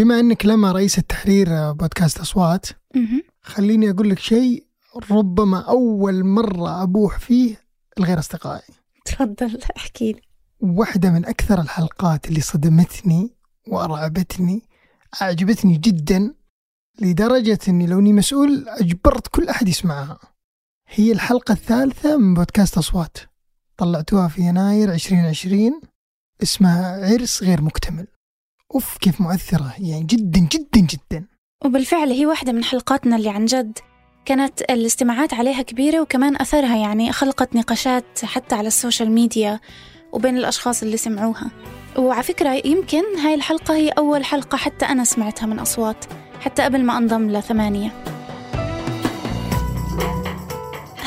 بما أنك لما رئيسة تحرير بودكاست أصوات. خليني أقول لك شيء ربما أول مرة أبوح فيه الغير أصدقائي. تفضل احكي لي. واحدة من أكثر الحلقات اللي صدمتني وأرعبتني أعجبتني جدا لدرجة أني لو أني مسؤول أجبرت كل أحد يسمعها. هي الحلقة الثالثة من بودكاست أصوات. طلعتوها في يناير 2020 اسمها عرس غير مكتمل. أوف كيف مؤثرة. يعني جدا جدا جدا. وبالفعل هي واحدة من حلقاتنا اللي عن جد كانت الاستماعات عليها كبيرة وكمان أثرها يعني خلقت نقاشات حتى على ال social media وبين الأشخاص اللي سمعوها. وعلى فكرة يمكن هاي الحلقة هي أول حلقة حتى أنا سمعتها من أصوات حتى قبل ما أنضم لثمانية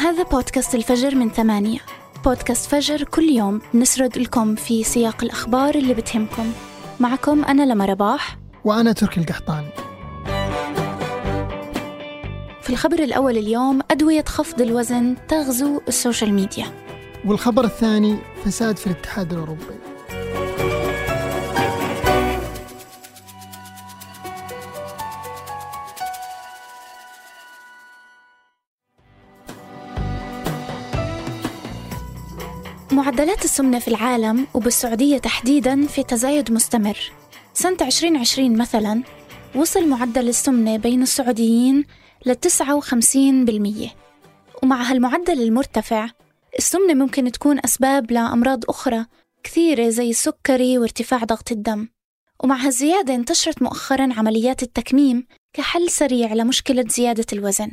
هذا بودكاست الفجر من ثمانية. بودكاست فجر كل يوم نسرد لكم في سياق الأخبار اللي بتهمكم. معكم أنا لما رباح. وأنا تركي القحطاني. في الخبر الأول اليوم أدوية خفض الوزن تغزو ال social media. والخبر الثاني فساد في الاتحاد الأوروبي. معدلات السمنة في العالم وبالسعودية تحديدا في تزايد مستمر. سنة 2020 مثلا وصل معدل السمنة بين السعوديين ل 59% ومع هالمعدل المرتفع السمنة ممكن تكون أسباب لأمراض أخرى كثيرة زي السكري وارتفاع ضغط الدم. ومع هالزيادة انتشرت مؤخرا عمليات التكميم كحل سريع لمشكلة زيادة الوزن.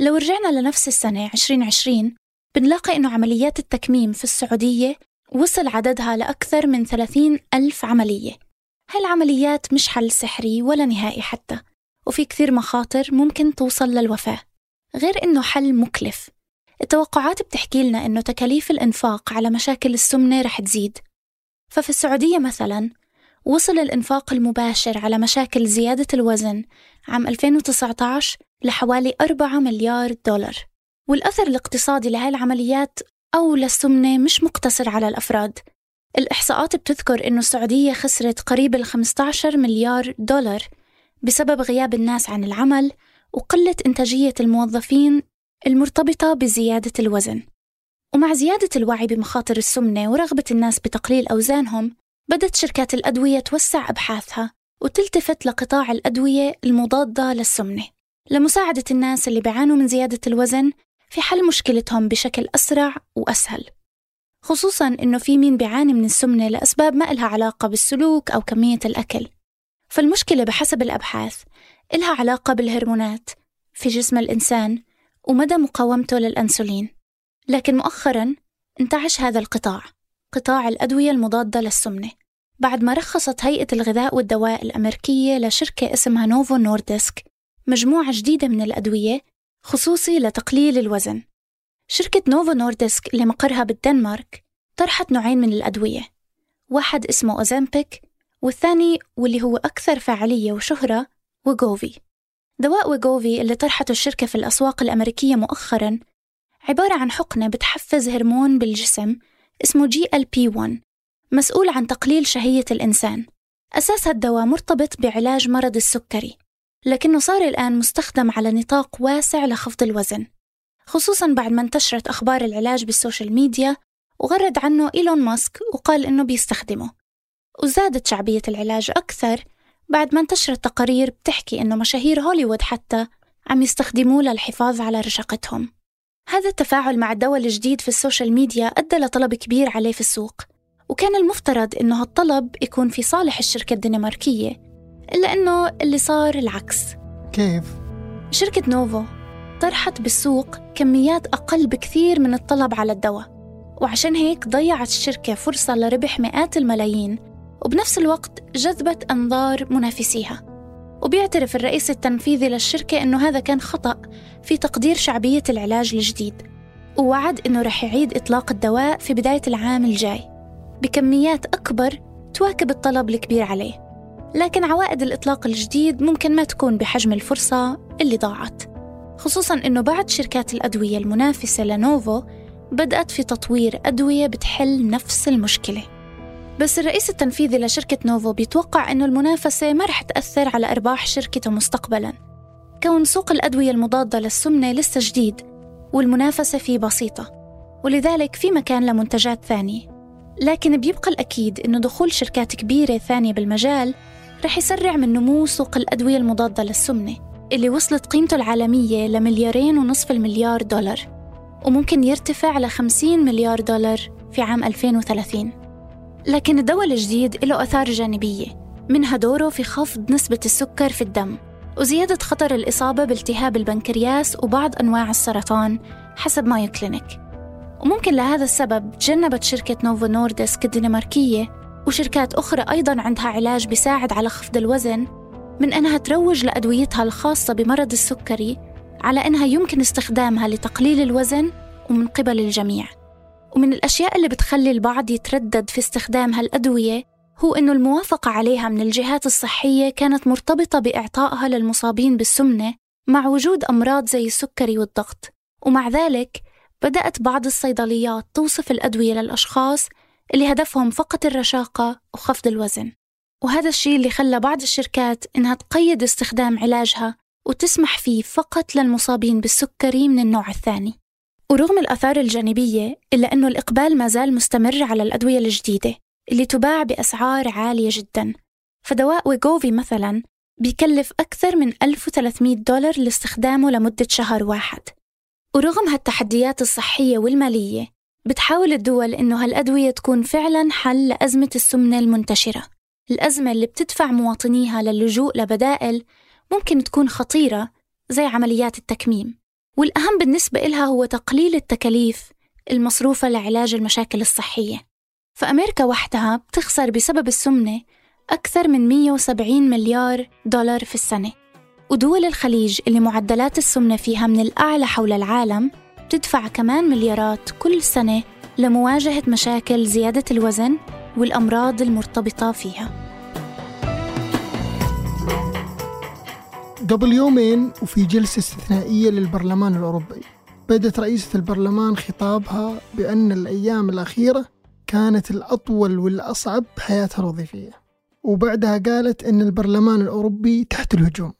لو رجعنا لنفس السنة 2020 بنلاقي إنه عمليات التكميم في السعودية وصل عددها لأكثر من 30 ألف عملية. هالعمليات مش حل سحري ولا نهائي حتى وفي كثير مخاطر ممكن توصل للوفاة. غير إنه حل مكلف. التوقعات بتحكي لنا إنه تكاليف الإنفاق على مشاكل السمنة رح تزيد. ففي السعودية مثلا وصل الإنفاق المباشر على مشاكل زيادة الوزن عام 2019 لحوالي 4 مليار دولار. والأثر الاقتصادي لهاي العمليات أو للسمنة مش مقتصر على الأفراد. الإحصاءات بتذكر إنه السعودية خسرت قريب ال 15 مليار دولار بسبب غياب الناس عن العمل وقلة إنتاجية الموظفين المرتبطة بزيادة الوزن. ومع زيادة الوعي بمخاطر السمنة ورغبة الناس بتقليل أوزانهم بدت شركات الأدوية توسع أبحاثها وتلتفت لقطاع الأدوية المضادة للسمنة. لمساعدة الناس اللي بيعانوا من زيادة الوزن في حل مشكلتهم بشكل أسرع وأسهل. خصوصا إنه في مين بيعاني من السمنة لأسباب ما إلها علاقة بالسلوك أو كمية الأكل. فالمشكلة بحسب الأبحاث إلها علاقة بالهرمونات في جسم الإنسان ومدى مقاومته للأنسولين. لكن مؤخرا انتعش هذا القطاع قطاع الأدوية المضادة للسمنة بعد ما رخصت هيئة الغذاء والدواء الأمريكية لشركة اسمها نوفو نوردسك مجموعة جديدة من الأدوية خصوصي لتقليل الوزن. شركة نوفو نوردسك اللي مقرها بالدنمارك طرحت نوعين من الأدوية. واحد اسمه أوزامبيك والثاني واللي هو أكثر فعالية وشهرة ويغوفي دواء ويغوفي اللي طرحته الشركة في الأسواق الأمريكية مؤخرا عبارة عن حقنة بتحفز هرمون بالجسم اسمه GLP 1 مسؤول عن تقليل شهية الإنسان. أساس هالدواء مرتبط بعلاج مرض السكري. لكنه صار الآن مستخدم على نطاق واسع لخفض الوزن خصوصا بعد ما انتشرت أخبار العلاج بال social media وغرد عنه إيلون ماسك وقال إنه بيستخدمه. وزادت شعبية العلاج أكثر بعد ما انتشرت تقارير بتحكي إنه مشاهير هوليوود حتى عم يستخدموه للحفاظ على رشاقتهم. هذا التفاعل مع الدواء الجديد في السوشيال ميديا أدى لطلب كبير عليه في السوق وكان المفترض إنه هالطلب يكون في صالح الشركة الدنماركية إلا إنه اللي صار العكس. كيف؟ شركة نوفو طرحت بالسوق كميات أقل بكثير من الطلب على الدواء وعشان هيك ضيعت الشركة فرصة لربح مئات الملايين وبنفس الوقت جذبت أنظار منافسيها. وبيعترف الرئيس التنفيذي للشركة أنه هذا كان خطأ في تقدير شعبية العلاج الجديد ووعد أنه رح يعيد إطلاق الدواء في بداية العام الجاي بكميات أكبر تواكب الطلب الكبير عليه. لكن عوائد الإطلاق الجديد ممكن ما تكون بحجم الفرصة اللي ضاعت. خصوصا أنه بعض شركات الأدوية المنافسة لنوفو بدأت في تطوير أدوية بتحل نفس المشكلة. بس الرئيس التنفيذي لشركة نوفو بيتوقع أنه المنافسة ما رح تأثر على أرباح شركته مستقبلاً. كون سوق الأدوية المضادة للسمنة لسه جديد والمنافسة فيه بسيطة ولذلك في مكان لمنتجات ثانية. لكن بيبقى الأكيد أنه دخول شركات كبيرة ثانية بالمجال رح يسرع من نمو سوق الأدوية المضادة للسمنة اللي وصلت قيمته العالمية لمليارين ونصف المليار دولار وممكن يرتفع ل 50 مليار دولار في عام 2030 لكن الدواء الجديد له آثار جانبية منها دوره في خفض نسبة السكر في الدم وزيادة خطر الإصابة بالتهاب البنكرياس وبعض أنواع السرطان حسب مايو كلينيك. وممكن لهذا السبب تجنبت شركة نوفو نوردسك الدنماركية وشركات أخرى أيضا عندها علاج بيساعد على خفض الوزن من أنها تروج لأدويتها الخاصة بمرض السكري على أنها يمكن استخدامها لتقليل الوزن ومن قبل الجميع. ومن الأشياء اللي بتخلي البعض يتردد في استخدام هالأدوية هو أنه الموافقة عليها من الجهات الصحية كانت مرتبطة بإعطائها للمصابين بالسمنة مع وجود أمراض زي السكري والضغط. ومع ذلك بدأت بعض الصيدليات توصف الأدوية للأشخاص اللي هدفهم فقط الرشاقة وخفض الوزن. وهذا الشيء اللي خلى بعض الشركات إنها تقيد استخدام علاجها وتسمح فيه فقط للمصابين بالسكري من النوع الثاني. ورغم الآثار الجانبية إلا أنه الإقبال ما زال مستمر على الأدوية الجديدة اللي تباع بأسعار عالية جدا. فدواء ويغوفي مثلا بيكلف أكثر من 1300 دولار لاستخدامه لمدة شهر واحد. ورغم هالتحديات الصحية والمالية بتحاول الدول إنه هالأدوية تكون فعلا حل لأزمة السمنة المنتشرة. الأزمة اللي بتدفع مواطنيها للجوء لبدائل ممكن تكون خطيرة زي عمليات التكميم. والأهم بالنسبة إلها هو تقليل التكاليف المصروفة لعلاج المشاكل الصحية. فأمريكا وحدها بتخسر بسبب السمنة أكثر من 170 مليار دولار في السنة. ودول الخليج اللي معدلات السمنة فيها من الأعلى حول العالم بتدفع كمان مليارات كل سنة لمواجهة مشاكل زيادة الوزن والأمراض المرتبطة فيها. قبل يومين وفي جلسة استثنائية للبرلمان الأوروبي بدت رئيسة البرلمان خطابها بأن الأيام الأخيرة كانت الأطول والأصعب بحياتها الوظيفية. وبعدها قالت أن البرلمان الأوروبي تحت الهجوم.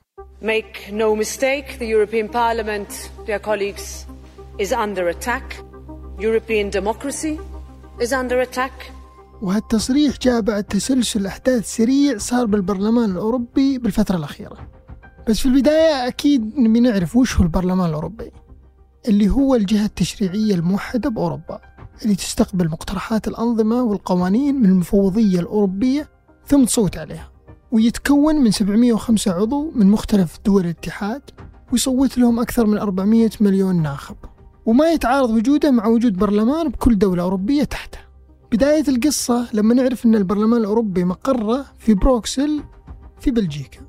Make no mistake, the European Parliament, dear colleagues, is under attack. European democracy is under attack. وهالتصريح جاء بعد تسلسل أحداث سريع صار بالبرلمان الأوروبي بالفترة الأخيرة بس في البداية أكيد نبي نعرف وش هو البرلمان الأوروبي اللي هو الجهة التشريعية الموحدة بأوروبا اللي تستقبل مقترحات الأنظمة والقوانين من المفوضية الأوروبية ثم تصوت عليها ويتكون من 705 عضو من مختلف دول الاتحاد ويصوت لهم أكثر من 400 مليون ناخب وما يتعارض وجوده مع وجود برلمان بكل دولة أوروبية تحته. بداية القصة لما نعرف أن البرلمان الأوروبي مقرة في بروكسل في بلجيكا.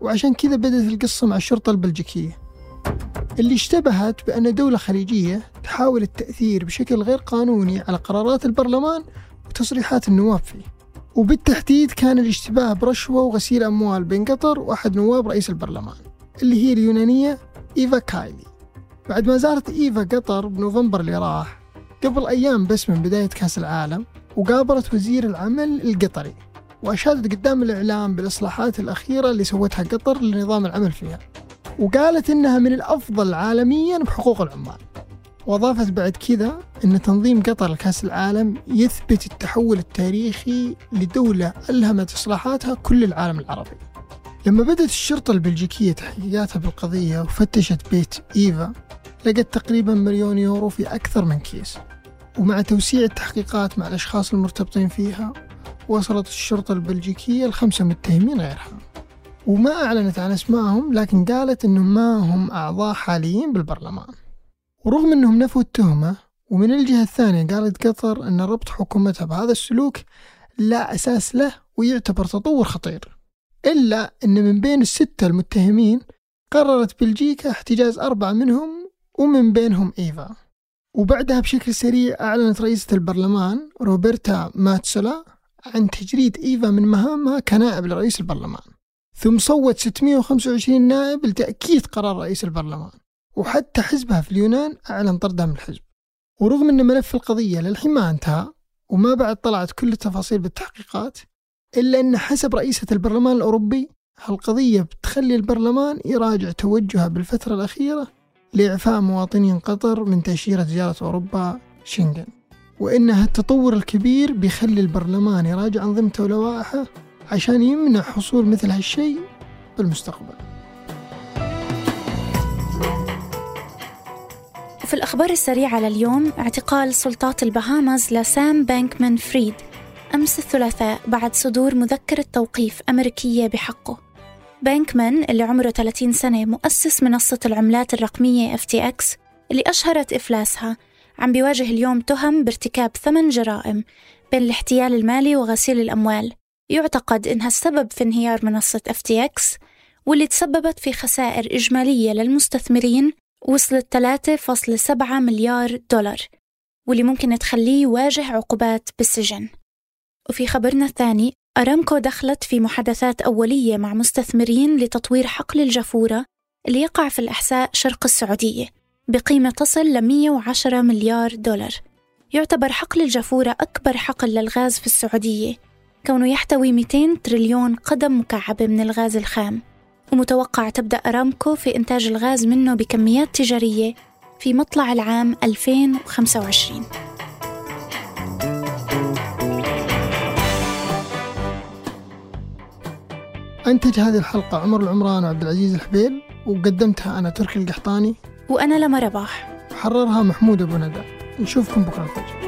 وعشان كذا بدأت القصة مع الشرطة البلجيكية. اللي اشتبهت بأن دولة خليجية تحاول التأثير بشكل غير قانوني على قرارات البرلمان وتصريحات النواب فيه. وبالتحديد كان الاشتباه برشوة وغسيل أموال بين قطر وأحد نواب رئيس البرلمان اللي هي اليونانية إيفا كايلي. بعد ما زارت إيفا قطر بنوفمبر اللي راح قبل أيام بس من بداية كأس العالم وقابلت وزير العمل القطري وأشادت قدام الإعلام بالإصلاحات الأخيرة اللي سوتها قطر لنظام العمل فيها وقالت إنها من الأفضل عالميا بحقوق العمال. وأضافت بعد كذا أن تنظيم قطر لكأس العالم يثبت التحول التاريخي لدولة ألهمت إصلاحاتها كل العالم العربي. لما بدأت الشرطة البلجيكية تحقيقاتها بالقضية وفتشت بيت إيفا لقت تقريبا مليون يورو في أكثر من كيس. ومع توسيع التحقيقات مع الأشخاص المرتبطين فيها وصلت الشرطة البلجيكية لخمسة متهمين غيرها. وما أعلنت عن أسمائهم لكن قالت أنهم ما هم أعضاء حاليين بالبرلمان. ورغم أنهم نفوا التهمة ومن الجهة الثانية قالت قطر أن ربط حكومتها بهذا السلوك لا أساس له ويعتبر تطور خطير. إلا أن من بين الستة المتهمين قررت بلجيكا احتجاز أربعة منهم ومن بينهم إيفا. وبعدها بشكل سريع أعلنت رئيسة البرلمان روبرتا ماتسولا عن تجريد إيفا من مهامها كنائب لرئيس البرلمان. ثم صوت 625 نائب لتأكيد قرار رئيس البرلمان. وحتى حزبها في اليونان أعلن طردها من الحزب. ورغم أن ملف القضية للحين ما انتهى وما بعد طلعت كل التفاصيل بالتحقيقات إلا أن حسب رئيسة البرلمان الأوروبي هالقضية بتخلي البرلمان يراجع توجهه بالفترة الأخيرة لإعفاء مواطنين قطر من تأشيرة زيارة أوروبا شنغن. وإن هالتطور الكبير بيخلي البرلمان يراجع أنظمته ولوائحه عشان يمنع حصول مثل هالشيء بالمستقبل. وفي الأخبار السريعة لليوم اعتقال سلطات البهاماز لسام بانكمان فريد. أمس الثلاثاء بعد صدور مذكرة توقيف أمريكية بحقه. بانكمان اللي عمره 30 سنة مؤسس منصة العملات الرقمية FTX اللي أشهرت إفلاسها عم بيواجه اليوم تهم بارتكاب ثمان جرائم بين الاحتيال المالي وغسيل الأموال. يعتقد إنها السبب في انهيار منصة FTX واللي تسببت في خسائر إجمالية للمستثمرين وصلت 3.7 مليار دولار واللي ممكن تخليه يواجه عقوبات بالسجن. وفي خبرنا الثاني أرامكو دخلت في محادثات أولية مع مستثمرين لتطوير حقل الجافورة اللي يقع في الأحساء شرق السعودية بقيمة تصل ل 110 مليار دولار. يعتبر حقل الجافورة أكبر حقل للغاز في السعودية كونه يحتوي 200 تريليون قدم مكعبة من الغاز الخام. ومتوقع تبدأ أرامكو في إنتاج الغاز منه بكميات تجارية في مطلع العام 2025 أنتج هذه الحلقة عمر العمران وعبد العزيز الحبيل وقدمتها أنا تركي القحطاني. وأنا لما رباح حررها محمود أبو ندى. نشوفكم بكرة الفجر.